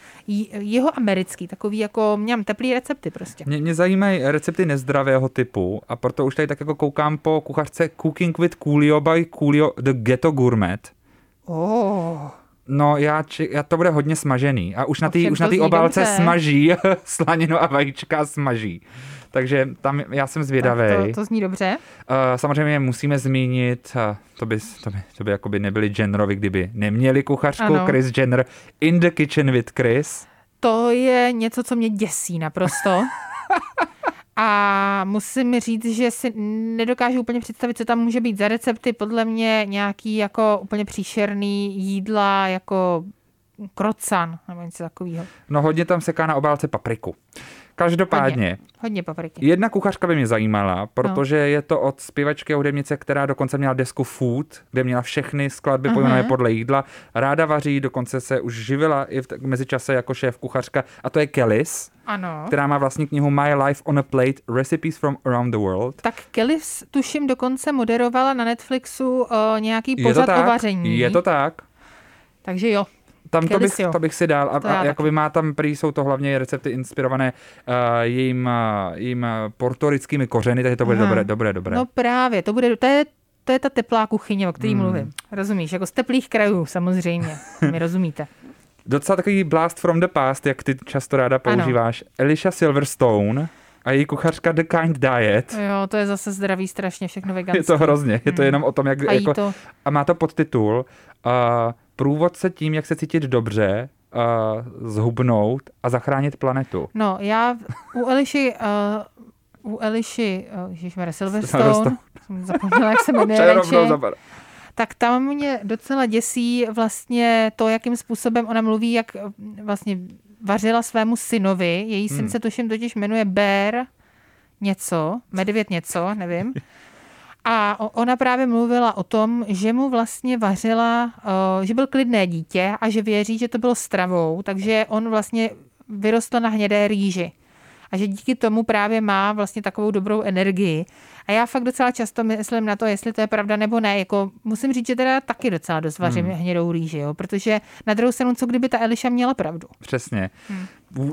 jeho americký, takový jako mňam teplý recepty prostě. Mě, mě zajímají recepty nezdravého typu a proto už tady tak jako koukám po kuchařce Cooking with Coolio by Coolio The Ghetto Gourmet. Oh. No, já, či, já to bude hodně smažený. A už na té obálce dobře. smaží slaninu a vajíčka smaží. Takže tam já jsem zvědavý. To, to zní dobře. Uh, samozřejmě musíme zmínit, uh, to by, to by, to by jakoby nebyli Jennerovi, kdyby neměli kuchařku Ano. Chris Jenner in the kitchen with Chris. To je něco, co mě děsí naprosto. A musím říct, že si nedokážu úplně představit, co tam může být za recepty. Podle mě nějaký jako úplně příšerný jídla, jako krocan nebo něco takového. No hodně tam seká na obálce papriku. Každopádně, Hodně papriky. jedna kuchařka by mě zajímala, protože je to od zpěvačky a hudebnice, která dokonce měla desku Food, kde měla všechny skladby pojmenované podle jídla. Ráda vaří, dokonce se už živila i v t- mezičase jako šéf kuchařka a to je Kellys, Ano. která má vlastní knihu My Life on a Plate Recipes from Around the World. Tak Kelly tuším dokonce moderovala na Netflixu uh, nějaký pořad o vaření. Je to tak? Takže jo. Tam to bych, to bych si dal. A, a jakoby má tam prý, jsou to hlavně recepty inspirované uh, jejím, uh, jejím uh, portorickými kořeny, takže to bude Aha. dobré, dobré, dobré. No právě, to bude, to je, to je ta teplá kuchyně, o který Hmm. mluvím. Rozumíš, jako z teplých krajů samozřejmě, mi rozumíte. Docela takový blast from the past, jak ty často ráda Ano. používáš. Alicia Silverstone a její kuchařka The Kind Diet. Jo, to je zase zdraví strašně všechno veganské. Je to hrozně, je to Hmm. jenom o tom, jak... A Jako, to, a má to podtitul uh, Průvodce tím, jak se cítit dobře, uh, zhubnout a zachránit planetu. no já u Eliši, uh, u Eliši, uh, ježišmarja, Silverstone. Jsem zapomněla, jak se jmenuje zabar- tak tam mě docela děsí vlastně to, jakým způsobem ona mluví, jak eh, vlastně vařila svému synovi. Její syn Hmm. se tuším totiž jmenuje Bear něco, medvěd něco, nevím. A ona právě mluvila o tom, že mu vlastně vařila, že byl klidné dítě a že věří, že to bylo stravou, takže on vlastně vyrostl na hnědé rýži. A že díky tomu právě má vlastně takovou dobrou energii. A já fakt docela často myslím na to, jestli to je pravda nebo ne. Jako musím říct, že teda taky docela dost vařím hmm. hnědou rýži, jo? protože na druhou stranu, co kdyby ta Eliša měla pravdu? Přesně. Hmm.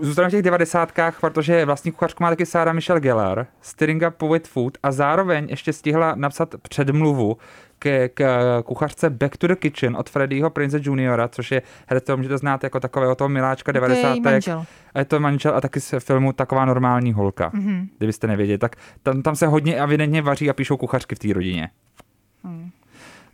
Zůstanu v těch devadesátkách, protože vlastní kuchařku má taky Sarah Michelle Gellar, Stirring Up with Food a zároveň ještě stihla napsat předmluvu k, k kuchařce Back to the Kitchen od Freddyho Prince Juniora, což je herec, to můžete znát jako takového toho miláčka To je 90. její manžel. A je to manžel a taky z filmu Taková normální holka. Mm-hmm. Kdybyste nevěděli, tak tam, tam se hodně evidentně vaří a píšou kuchařky v té rodině. Hmm.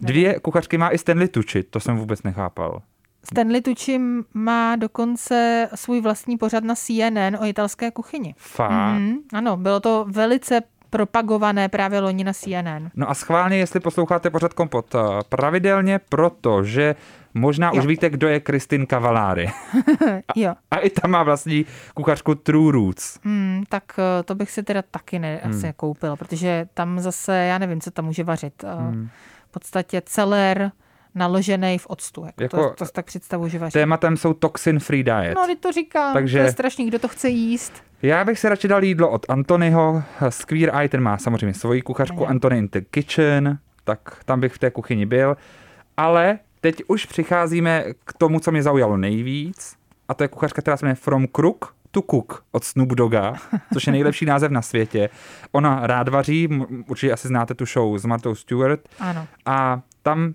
Dvě kuchařky má i Stanley Tucci, to jsem vůbec nechápal. Stanley Tucci má dokonce svůj vlastní pořad na CNN o italské kuchyni. Fakt. Mm, ano, bylo to velice propagované právě loni na CNN. No a schválně, jestli posloucháte pořad Kompot eh, pravidelně, protože možná Jo. už víte, kdo je Kristin Cavallari. Jo, A i tam má vlastní kuchařku True Roots. mm, tak eh, to bych si teda taky ne, Hmm. asi koupil, protože tam zase, já nevím, co tam může vařit. Hmm. V podstatě celer naložený v octu. Jako Jako- to, to si tak představuji, že vaří. Tématem jsou toxin free diet. No, to říkám, Takže- to je strašný, kdo to chce jíst. Já bych si radši dal jídlo od Antonyho. Square Eye, ten má samozřejmě svoji kuchařku. Antony in the Kitchen, tak tam bych v té kuchyni byl. Ale teď už přicházíme k tomu, co mě zaujalo nejvíc. A to je kuchařka, která se jmenuje From Crook to Cook od Snoop Dogga, což je nejlepší název na světě. Ona rád vaří, určitě asi znáte tu show s Martou Stewart. Ano. A tam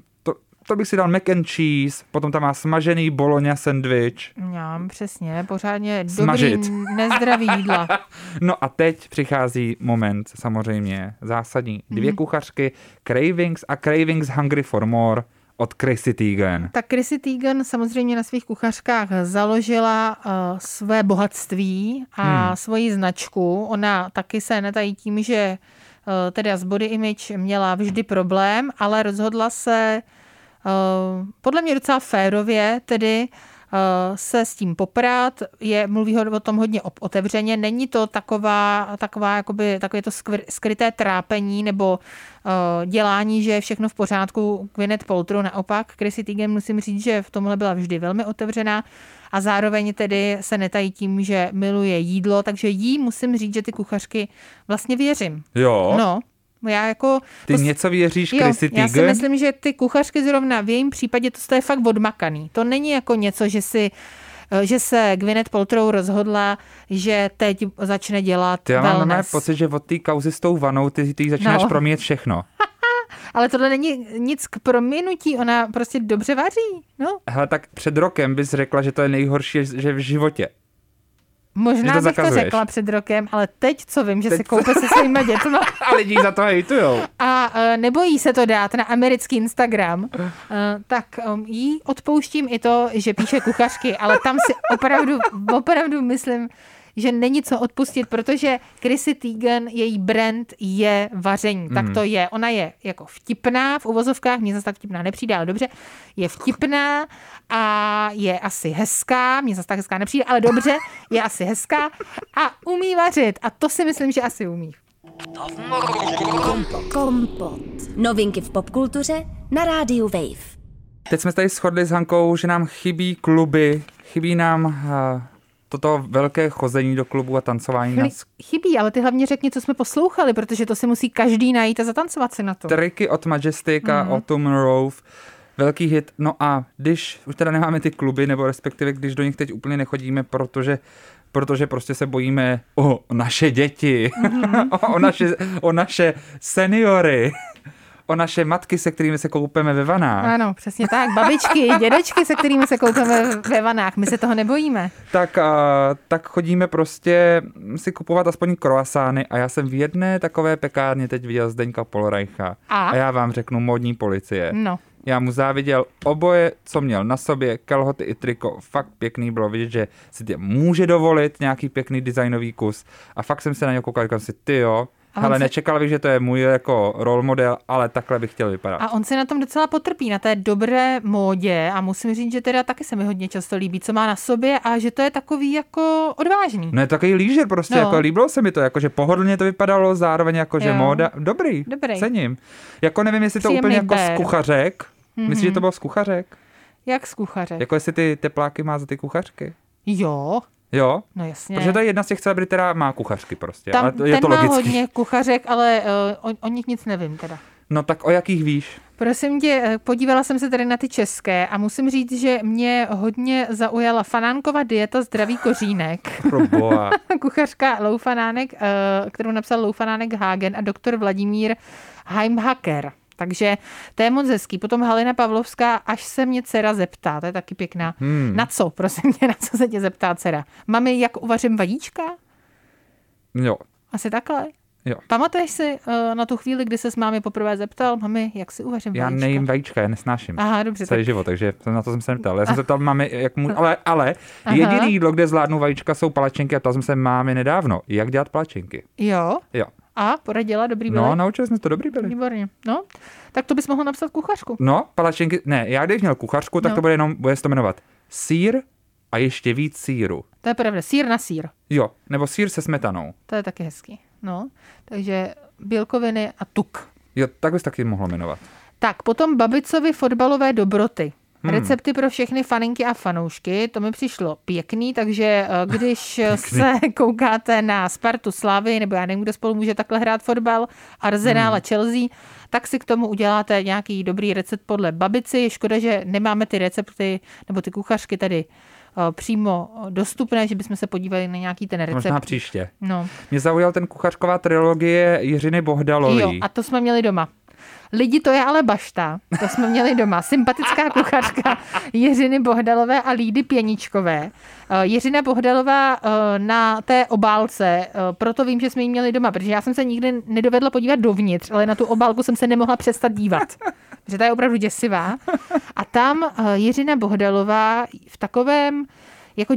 to, bych si dal mac and cheese, potom tam má smažený bologna sandwich, Já, přesně, pořádně Smažit. dobrý, nezdravý jídla. No a teď přichází moment, samozřejmě zásadní. Dvě kuchařky, Cravings a Cravings Hungry for More od Chrissy Teigen. Tak Chrissy Teigen samozřejmě na svých kuchařkách založila uh, své bohatství a Hmm. svoji značku. Ona taky se netají tím, že uh, teda s body image měla vždy problém, ale rozhodla se uh, podle mě docela férově tedy uh, se s tím poprat, je, mluví ho o tom hodně otevřeně, není to taková, taková jakoby, takové to skvr, skryté trápení nebo uh, dělání, že je všechno v pořádku Gwyneth Paltrow, naopak. Chrissy Teigen musím říct, že v tomhle byla vždy velmi otevřená a zároveň tedy se netají tím, že miluje jídlo, takže jí musím říct, že ty kuchařky vlastně věřím. Jo, No, já jako... ty to něco věříš Jo, Chrissy já si Teigen? myslím, že ty kuchařky zrovna v jejím případě to je fakt odmakaný. To není jako něco, že si eh, že se Gwyneth Paltrow rozhodla, že teď začne dělat já mám wellness. pocit, že od té kauzy s tou vanou ty, ty začínáš No. promět všechno. Ale tohle není nic k prominutí, ona prostě dobře vaří. No, Hele, tak před rokem bys řekla, že to je nejhorší, že v životě. Možná Že to bych zakazuješ. to řekla před rokem, ale teď co vím, že Teď se koupe se svýma dětma A lidi za to hejtujou. a eh, nebojí se to dát na americký Instagram, eh, tak um, jí odpouštím i to, že píše kuchařky, ale tam si opravdu, opravdu myslím, že není co odpustit, protože Chrissy Teigen, její brand je vaření. Tak to je. Ona je jako vtipná v uvozovkách, mně zase tak vtipná nepřijde, ale dobře. Je vtipná a je asi hezká, mně zase tak hezká nepřijde, ale dobře, je asi hezká a umí vařit. A to si myslím, že asi umí. Kompot. Novinky v popkultuře na rádiu Wave. Teď jsme se tady shodli s Hankou, že nám chybí kluby, chybí nám uh, toto velké chození do klubu a tancování na Chli- Chybí, ale ty hlavně řekni, co jsme poslouchali, protože to si musí každý najít a zatancovat si na to. triky od Majestic a mm. Autumn Rove. Velký hit. No a když už teda nemáme ty kluby, nebo respektive když do nich teď úplně nechodíme, protože protože prostě se bojíme o naše děti, mm. o, o, naše, o naše seniory, o naše matky, se kterými se koupeme ve vanách. Ano, přesně tak. Babičky, dědečky, se kterými se koupíme ve vanách. My se toho nebojíme. tak, a, tak chodíme prostě si kupovat aspoň kroasány a já jsem v jedné takové pekárně teď viděl Zdeňka Polreicha. A? a já vám řeknu modní policie. No. Já mu záviděl oboje, co měl na sobě, kalhoty i triko, fakt pěkný, bylo vidět, že si tě může dovolit nějaký pěkný designový kus a fakt jsem se na něj koukal, říkal si, ty jo, A se- nečekal bych, že to je můj jako role model, ale takhle bych chtěl vypadat. A on se na tom docela potrpí, na té dobré módě a musím říct, že teda taky se mi hodně často líbí, co má na sobě a že to je takový jako odvážný. No je takový lížer prostě, No. jako líbilo se mi to, jako že pohodlně to vypadalo, zároveň jako že Jo. móda, dobrý, Dobrý. cením. Jako nevím, jestli to Příjemný úplně jako bér. z kuchařek, myslíš, že to bylo z kuchařek? Jak z kuchaře. Jako jestli ty tepláky má za ty kuchařky? Jo, Jo? no jasně. Protože to je jedna z těch celebrit, která má kuchařky prostě. Tam, ale to, je ten to má logický. hodně kuchařek, ale uh, o, o nich nic nevím teda. No tak o jakých víš? Prosím tě, eh, podívala jsem se tady na ty české a musím říct, že mě hodně zaujala fanánkova dieta zdravý kořínek. Kuchařka Loufanánek, eh, kterou napsal Loufanánek Hagen a doktor Vladimír Heimhacker. Takže to je moc hezký. Potom Halina Pavlovská, až se mě dcera zeptá, to je taky pěkná. Hmm. Na co, prosím tě, na co se tě zeptá dcera? Mami, jak uvařím vajíčka? Jo, Asi takhle? jo. Pamatuješ si uh, na tu chvíli, kdy se s mámi poprvé zeptal, mami, jak si uvařím Já vajíčka? nejím vajíčka, já nesnáším. Aha, dobře, Celý tak život, takže na to jsem se neptal. Já jsem se ptal mámy, jak mu, ale, ale Aha. jediný jídlo, kde zvládnu vajíčka, jsou palačinky a ptal jsem se mámy nedávno, jak dělat palačinky. jo. Jo. A poradila, dobrý byly? No, naučili jsme to, dobrý byli. Výborně. No, tak to bys mohl napsat kuchařku. No, palačinky, ne, já když měl kuchařku, tak No. to bude jenom, bude se to jmenovat sír a ještě víc síru. To je pravda, sír na sír. Jo, nebo sír se smetanou. To je taky hezký. No, takže bílkoviny a tuk. Jo, tak bys taky mohlo jmenovat. Tak, potom babicovi fotbalové dobroty. Hmm. Recepty pro všechny faninky a fanoušky, to mi přišlo pěkný, takže eh, když se koukáte na Spartu Slavy, nebo já nevím, kdo spolu může takhle hrát fotbal, Arsenal Hmm. a Chelsea, tak si k tomu uděláte nějaký dobrý recept podle babici. Je Škoda, že nemáme ty recepty nebo ty kuchařky tady eh, přímo dostupné, že bychom se podívali na nějaký ten recept. Možná příště. No. Mě zaujal ten kuchařková trilogie Jiřiny Bohdalový. Jo, a to jsme měli doma. Lidi, to je ale bašta. To jsme měli doma. Sympatická kuchařka Jiřiny Bohdalové a Lídy Pěničkové. Eh, Jiřina Bohdalová eh, na té obálce, eh, proto vím, že jsme ji měli doma, protože já jsem se nikdy nedovedla podívat dovnitř, ale na tu obálku jsem se nemohla přestat dívat. Že ta je opravdu děsivá. A tam Jiřina Bohdalová v takovém jako,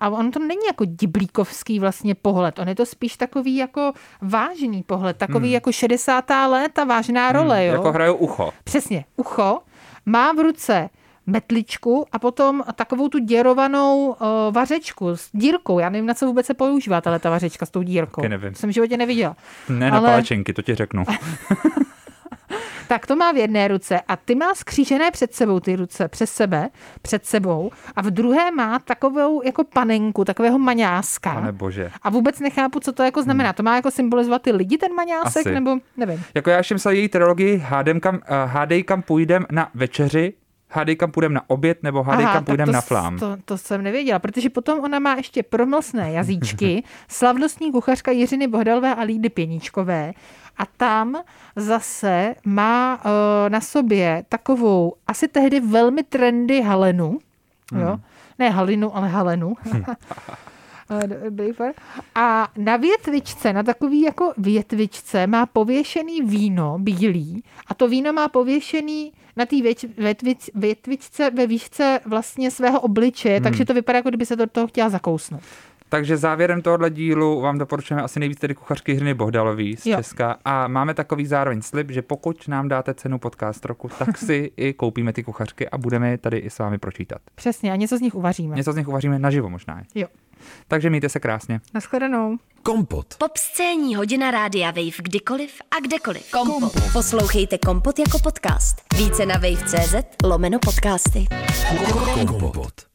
a on to není jako diblíkovský vlastně pohled, on je to spíš takový jako vážný pohled, takový jako 60. léta vážná role, jo. Jako hrajou ucho. Přesně, ucho, má v ruce metličku a potom takovou tu děrovanou uh, vařečku s dírkou. Já nevím, na co vůbec se používá tahle ta vařečka s tou dírkou. Taky nevím. Jsem v životě neviděla. Ne na Ale- palačinky, to ti řeknu. Tak to má v jedné ruce a ty má skřížené před sebou ty ruce, přes sebe, před sebou a v druhé má takovou jako panenku, takového maňáska. Pane bože. A vůbec nechápu, co to jako znamená. To má jako symbolizovat ty lidi, ten maňásek, Asi. nebo nevím. Jako já ještě myslel její trilogii hádem kam, uh, hádej kam půjdem na večeři, hádej kam půjdem na oběd, nebo hádej kam tak půjdem to, na flám. To, to jsem nevěděla, protože potom ona má ještě promlsné jazyčky, slavnostní kuchařka Jiřiny Bohdalové a Lídy Pěničkové. A tam zase má uh, na sobě takovou asi tehdy velmi trendy halenu. Jo? Hmm. Ne halinu, ale halenu. Eh. A na větvičce, na takový jako větvičce má pověšený víno bílý a to víno má pověšený na té větvic, větvičce ve výšce vlastně svého obličeje, Hmm. takže to vypadá, jako kdyby se do toho chtěla zakousnout. Takže závěrem tohohle dílu vám doporučujeme asi nejvíc tedy kuchařky Hriny Bohdalový z Jo. Česka a máme takový zároveň slib, že pokud nám dáte cenu podcast roku, tak si i koupíme ty kuchařky a budeme je tady i s vámi pročítat. Přesně, a něco z nich uvaříme. Něco z nich uvaříme naživo možná. Jo. Takže mějte se krásně. Naschledanou. Kompot. Pop scéní hodina rádia Wave kdykoliv a kdekoliv. Kompot. Poslouchejte Kompot jako podcast. Více na wave.cz lomeno podcasty. Kompot.